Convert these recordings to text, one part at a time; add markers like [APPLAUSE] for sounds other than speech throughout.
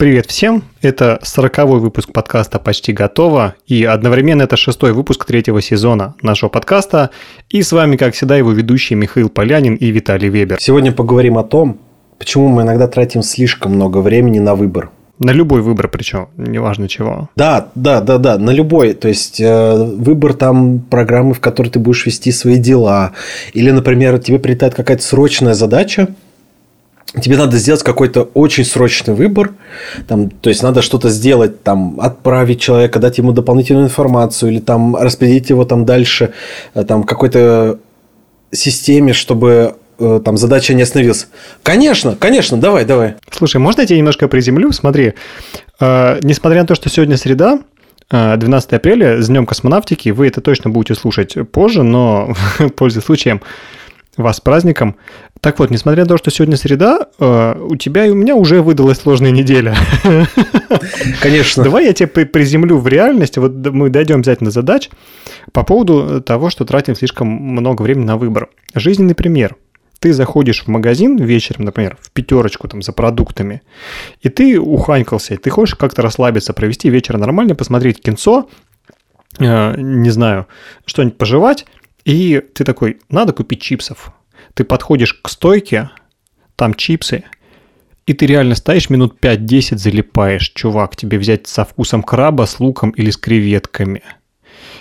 Привет всем! Это сороковой выпуск подкаста «Почти готово» и одновременно это шестой выпуск третьего сезона нашего подкаста. И с вами, как всегда, его ведущие Михаил Полянин и Виталий Вебер. Сегодня поговорим о том, почему мы иногда тратим слишком много времени на выбор. На любой выбор причем, неважно чего. Да, да, да, да, на любой. То есть э, выбор там программы, в которой ты будешь вести свои дела. Или, например, тебе прилетает какая-то срочная задача, тебе надо сделать какой-то очень срочный выбор, там, то есть надо что-то сделать, там, отправить человека, дать ему дополнительную информацию или там распределить его там дальше, э, там какой-то системе, чтобы э, там задача не остановилась. Конечно, конечно, давай, давай. Слушай, можно я тебя немножко приземлю? Смотри, э, несмотря на то, что сегодня среда, 12 апреля, с Днем космонавтики, вы это точно будете слушать позже, но, [LAUGHS] пользуясь случаем, вас с праздником. Так вот, несмотря на то, что сегодня среда, э, у тебя и у меня уже выдалась сложная неделя. [LAUGHS] Конечно. Давай я тебя приземлю в реальность. Вот мы дойдем обязательно задач по поводу того, что тратим слишком много времени на выбор. Жизненный пример. Ты заходишь в магазин вечером, например, в пятерочку там за продуктами, и ты уханькался, и ты хочешь как-то расслабиться, провести вечер нормально, посмотреть кинцо, э, не знаю, что-нибудь пожевать, и ты такой, надо купить чипсов. Ты подходишь к стойке, там чипсы, и ты реально стоишь минут 5-10 залипаешь, чувак, тебе взять со вкусом краба, с луком или с креветками.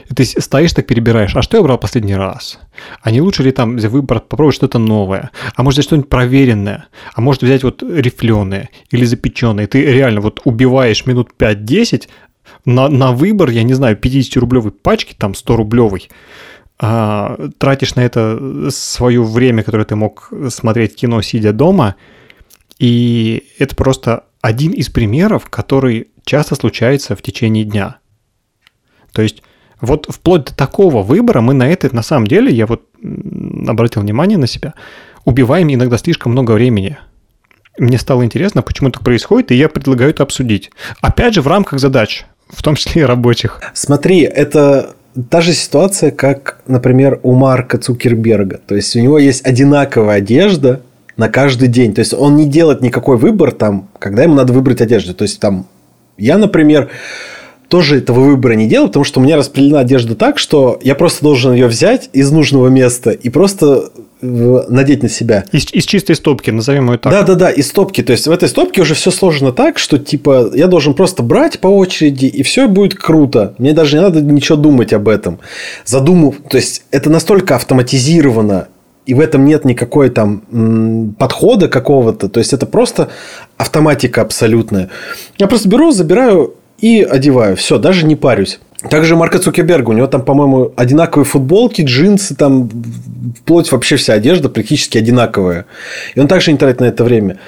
И ты стоишь так перебираешь, а что я брал последний раз? А не лучше ли там выбрать, попробовать что-то новое? А может взять что-нибудь проверенное? А может взять вот рифленое или запеченное? ты реально вот убиваешь минут 5-10 на, на выбор, я не знаю, 50-рублевой пачки, там 100-рублевой, а, тратишь на это свое время, которое ты мог смотреть кино, сидя дома, и это просто один из примеров, который часто случается в течение дня. То есть вот вплоть до такого выбора мы на это, на самом деле, я вот обратил внимание на себя, убиваем иногда слишком много времени. Мне стало интересно, почему так происходит, и я предлагаю это обсудить. Опять же, в рамках задач, в том числе и рабочих. Смотри, это та же ситуация, как, например, у Марка Цукерберга. То есть у него есть одинаковая одежда на каждый день. То есть он не делает никакой выбор там, когда ему надо выбрать одежду. То есть там я, например, тоже этого выбора не делаю, потому что у меня распределена одежда так, что я просто должен ее взять из нужного места и просто надеть на себя. Из, из чистой стопки, назовем ее так. Да, да, да, из стопки. То есть в этой стопке уже все сложено так, что типа я должен просто брать по очереди, и все будет круто. Мне даже не надо ничего думать об этом. Задумав, то есть это настолько автоматизировано, и в этом нет никакой там подхода какого-то. То есть это просто автоматика абсолютная. Я просто беру, забираю и одеваю. Все, даже не парюсь. Также Марка Цукерберга, у него там, по-моему, одинаковые футболки, джинсы, там вплоть вообще вся одежда практически одинаковая. И он также не тратит на это время.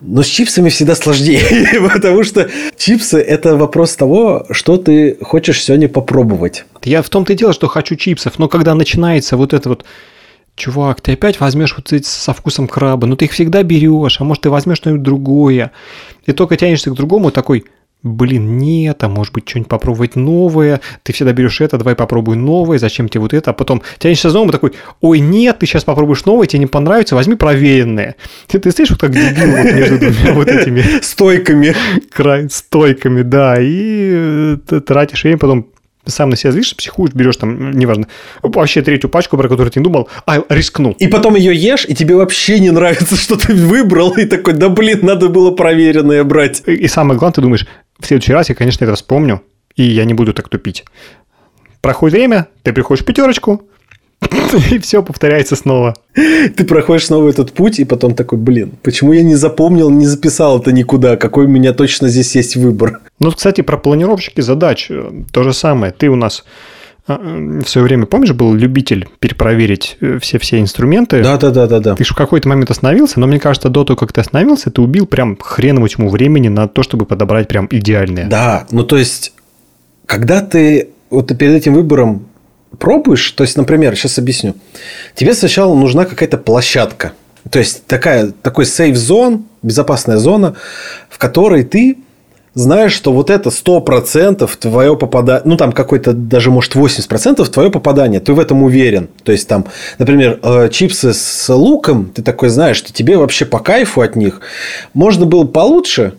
Но с чипсами всегда сложнее, [LAUGHS] потому что чипсы – это вопрос того, что ты хочешь сегодня попробовать. Я в том-то и дело, что хочу чипсов, но когда начинается вот это вот чувак, ты опять возьмешь вот эти со вкусом краба, но ну ты их всегда берешь, а может ты возьмешь что-нибудь другое, и только тянешься к другому такой – блин, нет, а может быть что-нибудь попробовать новое, ты всегда берешь это, давай попробуй новое, зачем тебе вот это, а потом тянешься за новым, такой, ой, нет, ты сейчас попробуешь новое, тебе не понравится, возьми проверенное. Ты, ты стоишь вот как дебил вот между [LAUGHS] двумя вот этими стойками. Край, стойками, да, и э, ты тратишь время, потом сам на себя злишься, психуешь, берешь там, неважно, вообще третью пачку, про которую ты не думал, а рискнул. И потом ее ешь, и тебе вообще не нравится, [LAUGHS] что ты выбрал, и такой, да блин, надо было проверенное брать. И, и самое главное, ты думаешь, в следующий раз я, конечно, это вспомню, и я не буду так тупить. Проходит время, ты приходишь в пятерочку, [LAUGHS] и все повторяется снова. Ты проходишь снова этот путь, и потом такой, блин, почему я не запомнил, не записал это никуда? Какой у меня точно здесь есть выбор? Ну, кстати, про планировщики задач э, то же самое. Ты у нас а, в свое время, помнишь, был любитель перепроверить все-все э, инструменты? Да, да, да, да, да. Ты же в какой-то момент остановился, но мне кажется, до того, как ты остановился, ты убил прям хреново тьму времени на то, чтобы подобрать прям идеальное. Да, ну то есть, когда ты вот перед этим выбором пробуешь, то есть, например, сейчас объясню. Тебе сначала нужна какая-то площадка. То есть, такая, такой сейф-зон, безопасная зона, в которой ты знаешь, что вот это 100% твое попадание, ну, там какой-то даже, может, 80% твое попадание, ты в этом уверен. То есть, там, например, э, чипсы с луком, ты такой знаешь, что тебе вообще по кайфу от них. Можно было получше,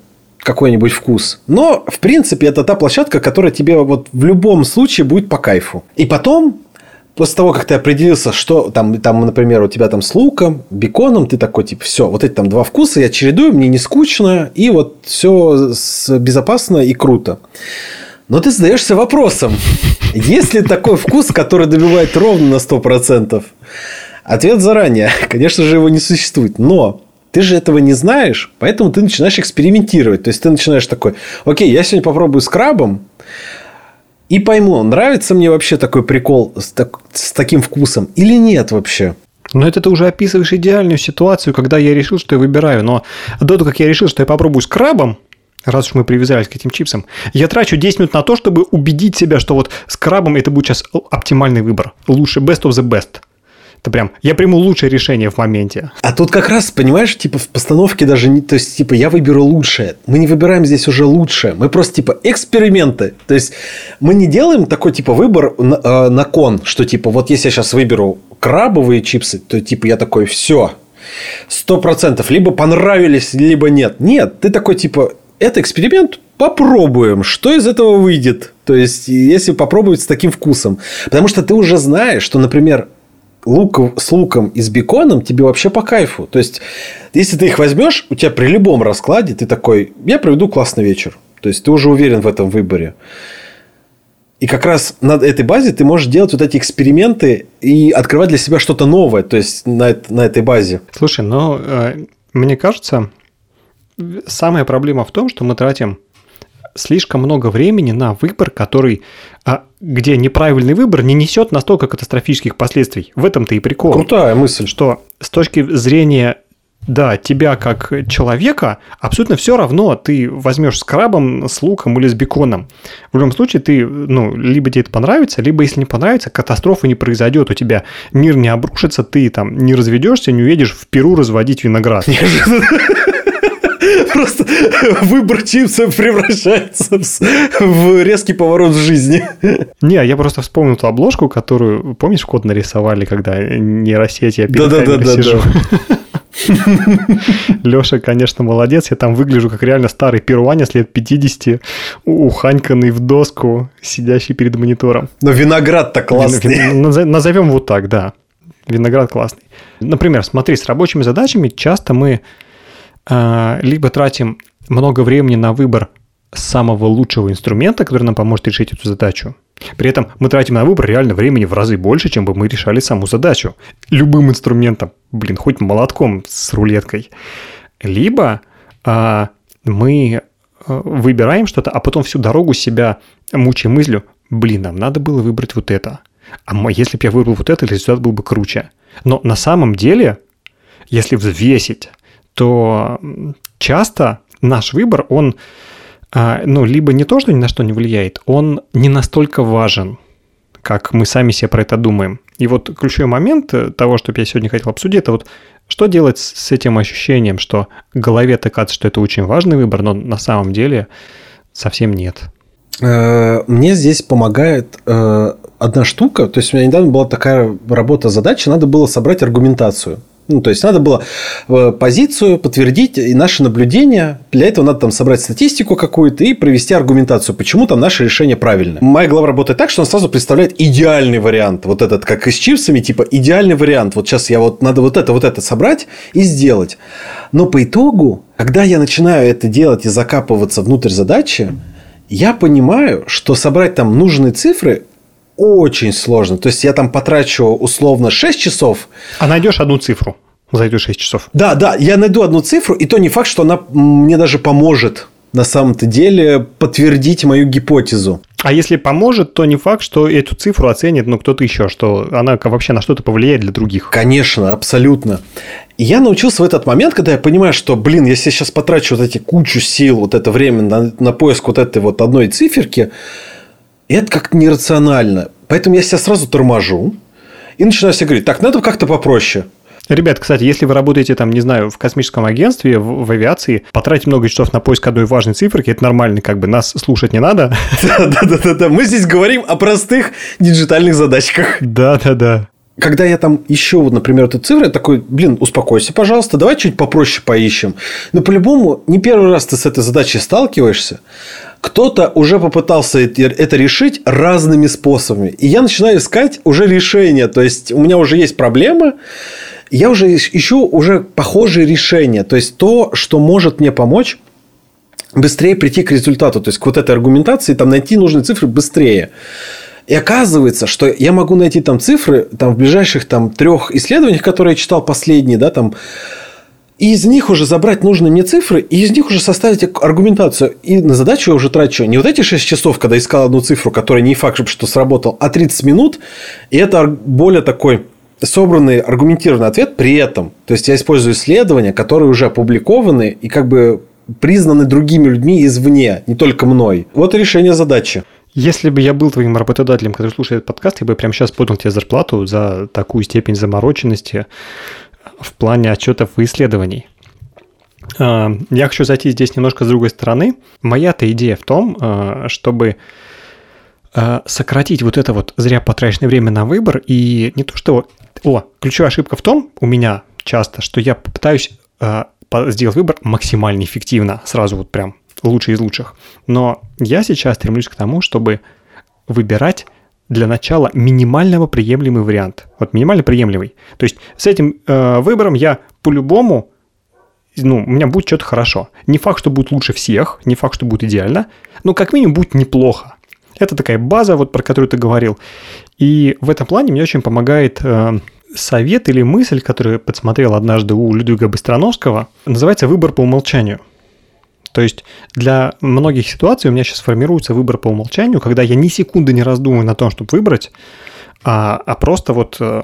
какой-нибудь вкус. Но, в принципе, это та площадка, которая тебе вот в любом случае будет по кайфу. И потом после того, как ты определился, что там, там, например, у тебя там с луком, беконом, ты такой, типа, все, вот эти там два вкуса я чередую, мне не скучно, и вот все безопасно и круто. Но ты задаешься вопросом, [LAUGHS] есть ли такой вкус, который добивает ровно на 100%? Ответ заранее. Конечно же, его не существует. Но ты же этого не знаешь, поэтому ты начинаешь экспериментировать. То есть, ты начинаешь такой, окей, я сегодня попробую с крабом, и пойму, нравится мне вообще такой прикол с, так, с таким вкусом или нет вообще. Но это ты уже описываешь идеальную ситуацию, когда я решил, что я выбираю. Но до того, как я решил, что я попробую с крабом, раз уж мы привязались к этим чипсам, я трачу 10 минут на то, чтобы убедить себя, что вот с крабом это будет сейчас оптимальный выбор. Лучше best of the best. Это прям, я приму лучшее решение в моменте. А тут как раз, понимаешь, типа в постановке даже не, то есть, типа, я выберу лучшее. Мы не выбираем здесь уже лучшее. Мы просто, типа, эксперименты. То есть, мы не делаем такой, типа, выбор на, э, на кон, что, типа, вот если я сейчас выберу крабовые чипсы, то, типа, я такой, все, сто процентов, либо понравились, либо нет. Нет, ты такой, типа, это эксперимент, попробуем, что из этого выйдет. То есть, если попробовать с таким вкусом. Потому что ты уже знаешь, что, например, лук с луком и с беконом тебе вообще по кайфу. То есть, если ты их возьмешь, у тебя при любом раскладе ты такой, я проведу классный вечер. То есть, ты уже уверен в этом выборе. И как раз на этой базе ты можешь делать вот эти эксперименты и открывать для себя что-то новое, то есть на, на этой базе. Слушай, ну, э, мне кажется, самая проблема в том, что мы тратим слишком много времени на выбор, который, а, где неправильный выбор не несет настолько катастрофических последствий. В этом-то и прикол. Крутая мысль. Что с точки зрения да, тебя как человека абсолютно все равно, ты возьмешь с крабом, с луком или с беконом. В любом случае, ты, ну, либо тебе это понравится, либо если не понравится, катастрофа не произойдет, у тебя мир не обрушится, ты там не разведешься, не уедешь в Перу разводить виноград. Просто выбор чипсов превращается в резкий поворот в жизни. Не, я просто вспомнил ту обложку, которую, помнишь, код нарисовали, когда нейросеть, я перед да, да, да, сижу. Леша, конечно, молодец. Я там выгляжу как реально старый перуанец лет 50, уханьканный в доску, сидящий перед монитором. Но виноград-то классный. Назовем вот так, да. Виноград классный. Например, смотри, с рабочими задачами часто мы либо тратим много времени на выбор самого лучшего инструмента, который нам поможет решить эту задачу. При этом мы тратим на выбор реально времени в разы больше, чем бы мы решали саму задачу. Любым инструментом, блин, хоть молотком с рулеткой. Либо а, мы а, выбираем что-то, а потом всю дорогу себя мучаем мыслью, блин, нам надо было выбрать вот это. А если бы я выбрал вот это, результат был бы круче. Но на самом деле, если взвесить то часто наш выбор, он а, ну, либо не то, что ни на что не влияет, он не настолько важен, как мы сами себе про это думаем. И вот ключевой момент того, что я сегодня хотел обсудить, это вот что делать с этим ощущением, что голове так кажется, что это очень важный выбор, но на самом деле совсем нет. Э, мне здесь помогает э, одна штука. То есть, у меня недавно была такая работа, задача, надо было собрать аргументацию. Ну, то есть, надо было э, позицию подтвердить и наши наблюдения. Для этого надо там собрать статистику какую-то и провести аргументацию, почему там наше решение правильное. Моя глава работает так, что он сразу представляет идеальный вариант. Вот этот, как и с чипсами, типа идеальный вариант. Вот сейчас я вот надо вот это, вот это собрать и сделать. Но по итогу, когда я начинаю это делать и закапываться внутрь задачи, я понимаю, что собрать там нужные цифры очень сложно. То есть я там потрачу условно 6 часов. А найдешь одну цифру за эти 6 часов. Да, да, я найду одну цифру, и то не факт, что она мне даже поможет на самом-то деле подтвердить мою гипотезу. А если поможет, то не факт, что эту цифру оценит ну, кто-то еще, что она вообще на что-то повлияет для других. Конечно, абсолютно. И я научился в этот момент, когда я понимаю, что, блин, если я сейчас потрачу вот эти кучу сил, вот это время на, на поиск вот этой вот одной циферки, это как-то нерационально. Поэтому я себя сразу торможу и начинаю себе говорить, так, надо как-то попроще. Ребят, кстати, если вы работаете там, не знаю, в космическом агентстве, в, в авиации, потратить много часов на поиск одной важной циферки, это нормально, как бы нас слушать не надо. [LAUGHS] Да-да-да, мы здесь говорим о простых диджитальных задачках. Да-да-да. когда я там ищу, вот, например, эту цифру, я такой, блин, успокойся, пожалуйста, давай чуть попроще поищем. Но по-любому не первый раз ты с этой задачей сталкиваешься. Кто-то уже попытался это решить разными способами. И я начинаю искать уже решение. То есть, у меня уже есть проблема, я уже ищу уже похожие решения. То есть, то, что может мне помочь быстрее прийти к результату. То есть, к вот этой аргументации там найти нужные цифры быстрее. И оказывается, что я могу найти там цифры там, в ближайших там, трех исследованиях, которые я читал последние, да, там, и из них уже забрать нужные мне цифры, и из них уже составить аргументацию. И на задачу я уже трачу не вот эти 6 часов, когда искал одну цифру, которая не факт, что сработал, а 30 минут. И это более такой собранный аргументированный ответ при этом. То есть, я использую исследования, которые уже опубликованы и как бы признаны другими людьми извне, не только мной. Вот решение задачи. Если бы я был твоим работодателем, который слушает подкаст, я бы прямо сейчас подал тебе зарплату за такую степень замороченности в плане отчетов и исследований. А, я хочу зайти здесь немножко с другой стороны. Моя-то идея в том, а, чтобы а, сократить вот это вот зря потраченное время на выбор и не то что... О, ключевая ошибка в том у меня часто, что я пытаюсь сделать выбор максимально эффективно, сразу вот прям лучший из лучших. Но я сейчас стремлюсь к тому, чтобы выбирать для начала минимального приемлемый вариант. Вот минимально приемлемый. То есть с этим э, выбором я по-любому, ну, у меня будет что-то хорошо. Не факт, что будет лучше всех, не факт, что будет идеально, но как минимум будет неплохо. Это такая база, вот про которую ты говорил. И в этом плане мне очень помогает э, совет или мысль, которую подсмотрел однажды у Людвига Быстроновского. Называется «Выбор по умолчанию». То есть для многих ситуаций у меня сейчас формируется выбор по умолчанию, когда я ни секунды не раздумываю на том, чтобы выбрать, а, а просто вот э,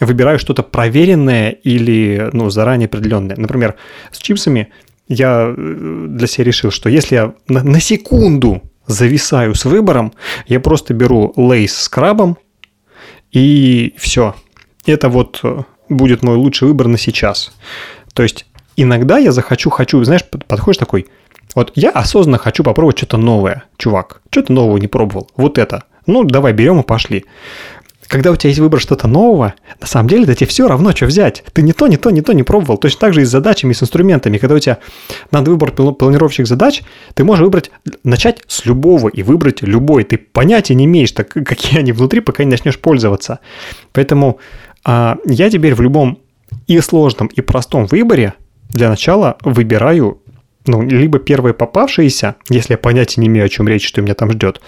выбираю что-то проверенное или ну, заранее определенное. Например, с чипсами я э, для себя решил, что если я на, на секунду зависаю с выбором, я просто беру лейс с крабом и все. Это вот э, будет мой лучший выбор на сейчас. То есть иногда я захочу, хочу, знаешь, подходишь такой, вот я осознанно хочу попробовать что-то новое, чувак, что-то нового не пробовал, вот это. Ну, давай берем и пошли. Когда у тебя есть выбор что-то нового, на самом деле, да тебе все равно, что взять. Ты не то, не то, не то не пробовал. Точно так же и с задачами, и с инструментами. Когда у тебя надо выбор планировщик задач, ты можешь выбрать, начать с любого и выбрать любой. Ты понятия не имеешь, так, [LAUGHS] какие они внутри, пока не начнешь пользоваться. Поэтому а, я теперь в любом и сложном, и простом выборе для начала выбираю ну, либо первые попавшиеся, если я понятия не имею, о чем речь, что меня там ждет,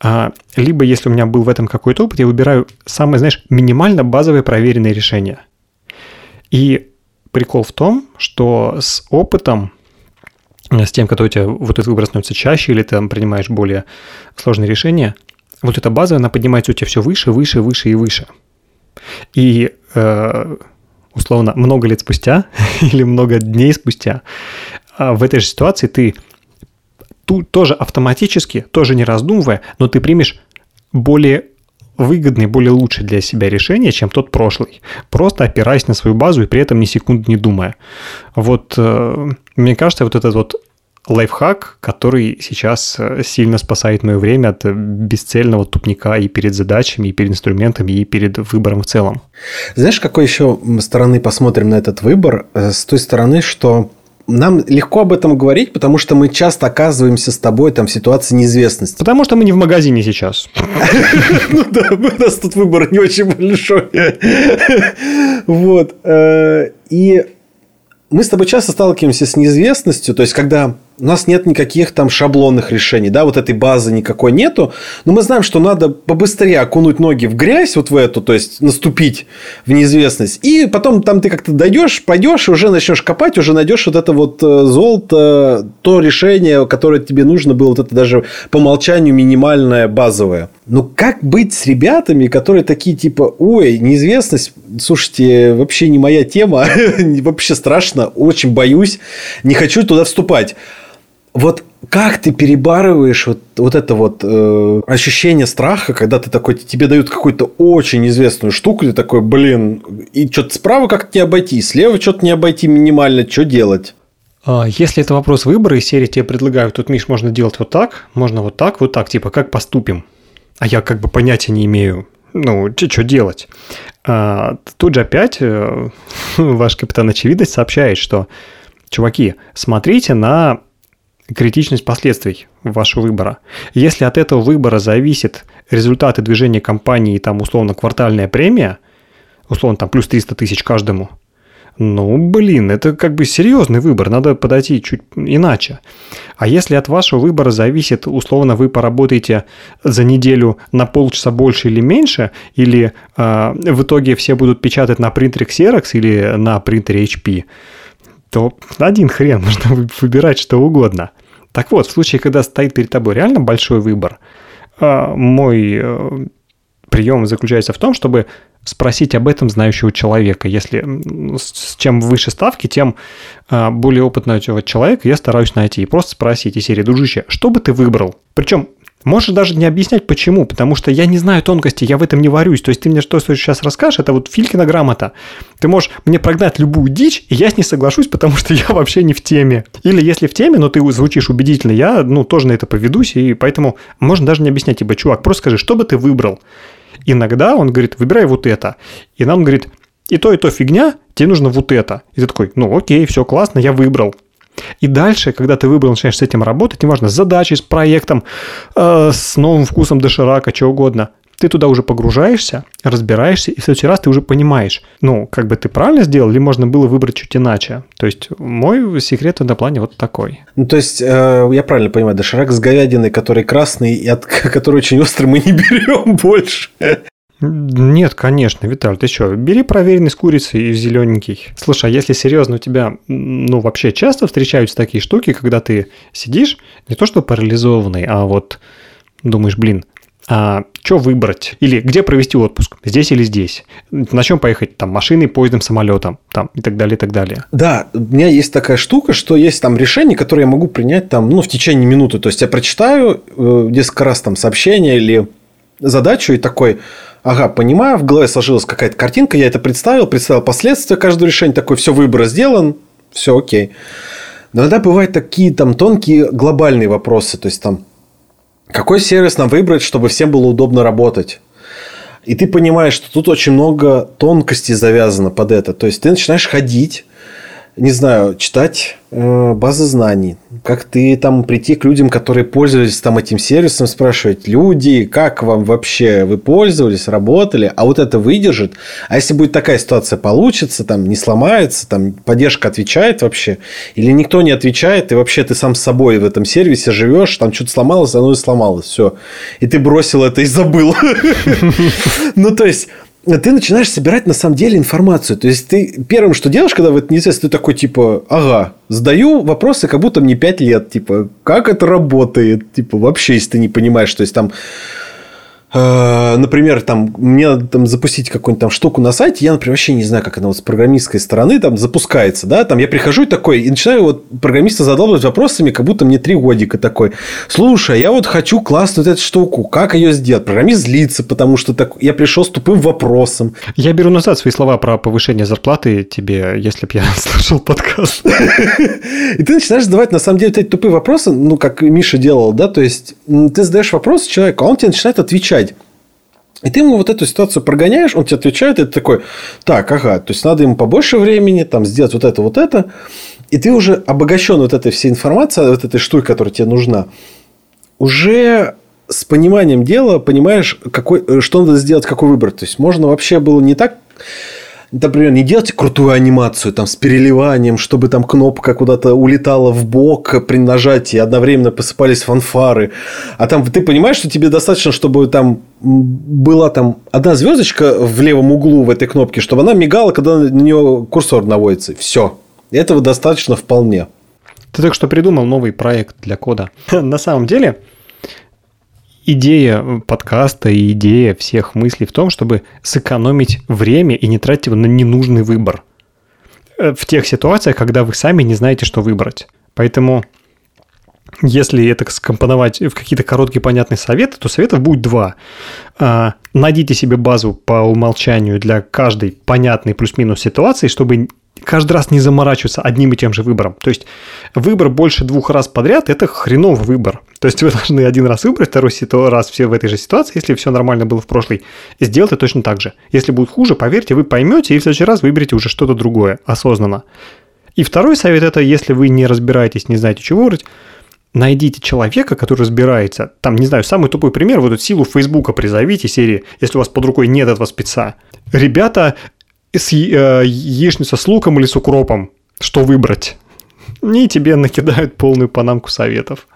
а, либо если у меня был в этом какой-то опыт, я выбираю самое, знаешь, минимально базовое проверенное решение. И прикол в том, что с опытом, с тем, когда у тебя вот этот выбор становится чаще, или ты там принимаешь более сложные решения, вот эта база, она поднимается у тебя все выше, выше, выше и выше. И э, условно, много лет спустя [LAUGHS] или много дней спустя, а, в этой же ситуации ты тут тоже автоматически, тоже не раздумывая, но ты примешь более выгодный, более лучший для себя решение, чем тот прошлый. Просто опираясь на свою базу и при этом ни секунды не думая. Вот э, мне кажется, вот этот вот лайфхак, который сейчас э, сильно спасает мое время от бесцельного тупника и перед задачами, и перед инструментами, и перед выбором в целом. Знаешь, какой еще стороны посмотрим на этот выбор? Э, с той стороны, что нам легко об этом говорить, потому что мы часто оказываемся с тобой там в ситуации неизвестности. Потому что мы не в магазине сейчас. [LAUGHS] Ну да, у нас тут выбор не очень большой. Вот. Э, и мы с тобой часто сталкиваемся с неизвестностью, то есть когда у нас нет никаких там шаблонных решений, да, вот этой базы никакой нету, но мы знаем, что надо побыстрее окунуть ноги в грязь вот в эту, то есть наступить в неизвестность, и потом там ты как-то дойдешь, пойдешь, уже начнешь копать, уже найдешь вот это вот э, золото, то решение, которое тебе нужно было, вот это даже по умолчанию минимальное, базовое. Ну, как быть с ребятами, которые такие типа, ой, неизвестность, слушайте, вообще не моя тема, [LAUGHS] вообще страшно, очень боюсь, не хочу туда вступать. Вот как ты перебарываешь вот, вот это вот э, ощущение страха, когда ты такой, тебе дают какую-то очень известную штуку, ты такой, блин, и что-то справа как-то не обойти, слева что-то не обойти минимально, что делать? А, если это вопрос выбора, из серии тебе предлагают, тут, Миш, можно делать вот так, можно вот так, вот так, типа, как поступим? А я как бы понятия не имею, ну, что делать? А, тут же опять э, [LAUGHS] ваш капитан очевидность сообщает, что, чуваки, смотрите на критичность последствий вашего выбора. Если от этого выбора зависит результаты движения компании, там, условно, квартальная премия, условно, там, плюс 300 тысяч каждому – ну, блин, это как бы серьезный выбор, надо подойти чуть иначе. А если от вашего выбора зависит, условно, вы поработаете за неделю на полчаса больше или меньше, или э, в итоге все будут печатать на принтере Xerox или на принтере HP, то один хрен, можно выбирать что угодно. Так вот, в случае, когда стоит перед тобой реально большой выбор, э, мой э, прием заключается в том, чтобы спросить об этом знающего человека. Если чем выше ставки, тем а, более опытного человека я стараюсь найти. И просто спросить из серии, дружище, что бы ты выбрал? Причем Можешь даже не объяснять, почему, потому что я не знаю тонкости, я в этом не варюсь. То есть ты мне что сейчас расскажешь, это вот Филькина грамота. Ты можешь мне прогнать любую дичь, и я с ней соглашусь, [LAUGHS] потому что я вообще не в теме. Или если в теме, но ты звучишь убедительно, я ну тоже на это поведусь, и поэтому можно даже не объяснять, типа, чувак, просто скажи, что бы ты выбрал? Иногда он говорит, выбирай вот это. И нам говорит, и то, и то фигня, тебе нужно вот это. И ты такой, ну окей, все классно, я выбрал. И дальше, когда ты выбрал, начинаешь с этим работать, неважно, с задачей, с проектом, э, с новым вкусом доширака, чего угодно, ты туда уже погружаешься, разбираешься, и в следующий раз ты уже понимаешь, ну, как бы ты правильно сделал, или можно было выбрать чуть иначе. То есть мой секрет в этом плане вот такой. Ну, то есть, э, я правильно понимаю, доширак с говядиной, который красный, и от [LAUGHS] который очень острый, мы не берем [LAUGHS] больше. Нет, конечно, Виталий, ты что, бери проверенный с курицей и зелененький. Слушай, а если серьезно, у тебя, ну, вообще часто встречаются такие штуки, когда ты сидишь, не то что парализованный, а вот думаешь, блин, а, что выбрать? Или где провести отпуск? Здесь или здесь? На чем поехать? Там машиной, поездом, самолетом, там и так далее, и так далее. Да, у меня есть такая штука, что есть там решение, которое я могу принять там, ну, в течение минуты. То есть я прочитаю э, несколько раз там сообщение или задачу и такой, ага, понимаю, в голове сложилась какая-то картинка, я это представил, представил последствия каждого решения, такой, все, выбор сделан, все окей. Но иногда бывают такие там тонкие глобальные вопросы, то есть там какой сервис нам выбрать, чтобы всем было удобно работать? И ты понимаешь, что тут очень много тонкостей завязано под это. То есть ты начинаешь ходить, не знаю, читать э, базы знаний, как ты там прийти к людям, которые пользовались там этим сервисом, спрашивать, люди, как вам вообще, вы пользовались, работали, а вот это выдержит, а если будет такая ситуация получится, там не сломается, там поддержка отвечает вообще, или никто не отвечает, и вообще ты сам с собой в этом сервисе живешь, там что-то сломалось, оно и сломалось, все, и ты бросил это и забыл. [LAUGHS] Ну, то есть, ты начинаешь собирать на самом деле информацию. То есть, ты первым, что делаешь, когда в это неизвестно, ты такой, типа, ага, задаю вопросы, как будто мне 5 лет. Типа, как это работает? Типа, вообще, если ты не понимаешь, то есть, там например, там, мне надо там, запустить какую-нибудь там штуку на сайте, я, например, вообще не знаю, как она вот с программистской стороны там запускается, да, там я прихожу и такой, и начинаю вот программиста задалбывать вопросами, как будто мне три годика такой, слушай, я вот хочу классную вот эту штуку, как ее сделать? Программист злится, потому что так, я пришел с тупым вопросом. Я беру назад свои слова про повышение зарплаты тебе, если бы я [LAUGHS] слушал подкаст. [LAUGHS] И ты начинаешь задавать, на самом деле, эти тупые вопросы, ну, как Миша делал, да, то есть, ты задаешь вопрос человеку, а он тебе начинает отвечать и ты ему вот эту ситуацию прогоняешь, он тебе отвечает, и ты такой, так, ага, то есть надо ему побольше времени, там, сделать вот это, вот это. И ты уже обогащен вот этой всей информацией, вот этой штукой, которая тебе нужна, уже с пониманием дела понимаешь, какой, что надо сделать, какой выбор. То есть, можно вообще было не так например, не делайте крутую анимацию там с переливанием, чтобы там кнопка куда-то улетала в бок при нажатии, одновременно посыпались фанфары. А там ты понимаешь, что тебе достаточно, чтобы там была там одна звездочка в левом углу в этой кнопке, чтобы она мигала, когда на нее курсор наводится. Все. Этого достаточно вполне. Ты только что придумал новый проект для кода. [LAUGHS] На самом деле, идея подкаста и идея всех мыслей в том, чтобы сэкономить время и не тратить его на ненужный выбор. Э, в тех ситуациях, когда вы сами не знаете, что выбрать. Поэтому если это скомпоновать в какие-то короткие понятные советы, то советов будет два. А, найдите себе базу по умолчанию для каждой понятной плюс-минус ситуации, чтобы каждый раз не заморачиваться одним и тем же выбором. То есть выбор больше двух раз подряд – это хреновый выбор. То есть вы [LAUGHS] должны один раз выбрать, второй раз все в этой же ситуации, если все нормально было в прошлой, и сделайте точно так же. Если будет хуже, поверьте, вы поймете, и в следующий раз выберете уже что-то другое, осознанно. И второй совет – это если вы не разбираетесь, не знаете, чего выбрать, найдите человека, который разбирается. Там, не знаю, самый тупой пример, вот эту силу Фейсбука призовите серии, если у вас под рукой нет этого спеца. Ребята, с, э, яичница с луком или с укропом, что выбрать? И тебе накидают полную панамку советов.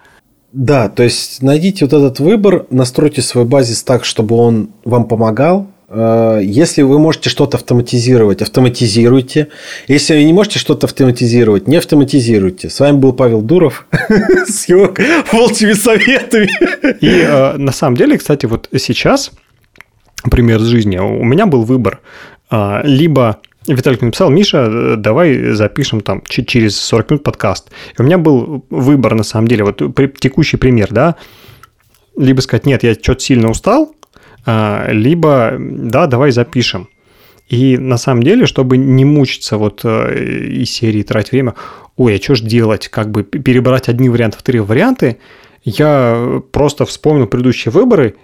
Да, то есть найдите вот этот выбор, настройте свой базис так, чтобы он вам помогал. Э, если вы можете что-то автоматизировать, автоматизируйте. Если вы не можете что-то автоматизировать, не автоматизируйте. С вами был Павел Дуров [LAUGHS] с его волчьими советами. И э, на самом деле, кстати, вот сейчас пример из жизни. У меня был выбор. А, либо Виталик написал, Миша, давай запишем там через 40 минут подкаст. И у меня был выбор, на самом деле, вот текущий пример, да, либо сказать, нет, я что-то сильно устал, а, либо, да, давай запишем. И на самом деле, чтобы не мучиться вот э, из серии тратить время, ой, а что ж делать, как бы перебрать одни варианты, вторые варианты, я просто вспомнил предыдущие выборы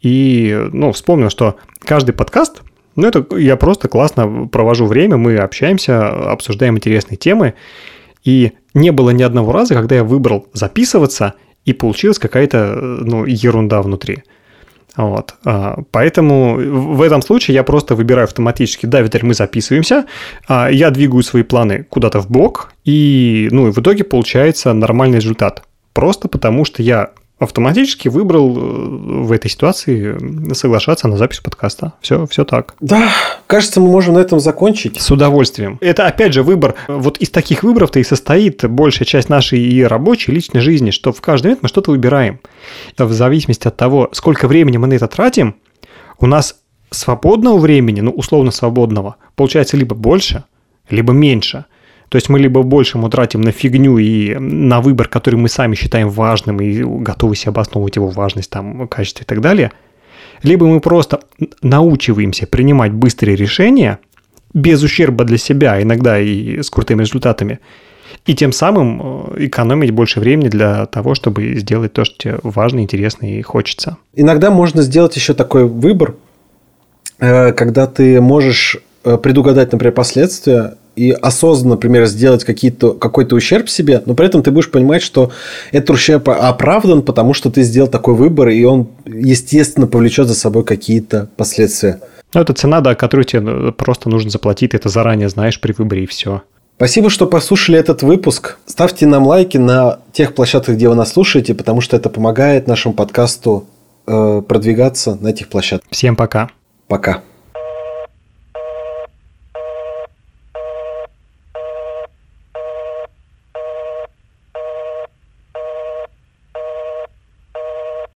и, ну, вспомнил, что каждый подкаст – ну, это я просто классно провожу время, мы общаемся, обсуждаем интересные темы. И не было ни одного раза, когда я выбрал записываться, и получилась какая-то ну, ерунда внутри. Вот. А, поэтому в этом случае я просто выбираю автоматически, да, Виталий, мы записываемся, а, я двигаю свои планы куда-то в бок, и, ну, и в итоге получается нормальный результат. Просто потому что я автоматически выбрал э, в этой ситуации соглашаться на запись подкаста. Все, все так. Да, кажется, мы можем на этом закончить. С удовольствием. Это, опять же, выбор. Вот из таких выборов-то и состоит большая часть нашей и рабочей, и личной жизни, что в каждый момент мы что-то выбираем. В зависимости от того, сколько времени мы на это тратим, у нас свободного времени, ну, условно свободного, получается либо больше, либо меньше – то есть мы либо больше мы тратим на фигню и на выбор, который мы сами считаем важным и готовы себе обосновывать его важность, там, качество и так далее, либо мы просто научиваемся принимать быстрые решения без ущерба для себя, иногда и с крутыми результатами, и тем самым э, экономить больше времени для того, чтобы сделать то, что тебе важно, интересно и хочется. Иногда можно сделать еще такой выбор, э, когда ты можешь э, предугадать, например, последствия и осознанно, например, сделать какие-то, какой-то ущерб себе, но при этом ты будешь понимать, что этот ущерб оправдан, потому что ты сделал такой выбор, и он, естественно, повлечет за собой какие-то последствия. Ну, это цена, да, которую тебе э, просто нужно заплатить, ты это заранее знаешь при выборе, и все. Спасибо, что послушали этот выпуск. Ставьте нам лайки на тех площадках, где вы нас слушаете, потому что это помогает нашему подкасту э, продвигаться на этих площадках. Всем пока. Пока.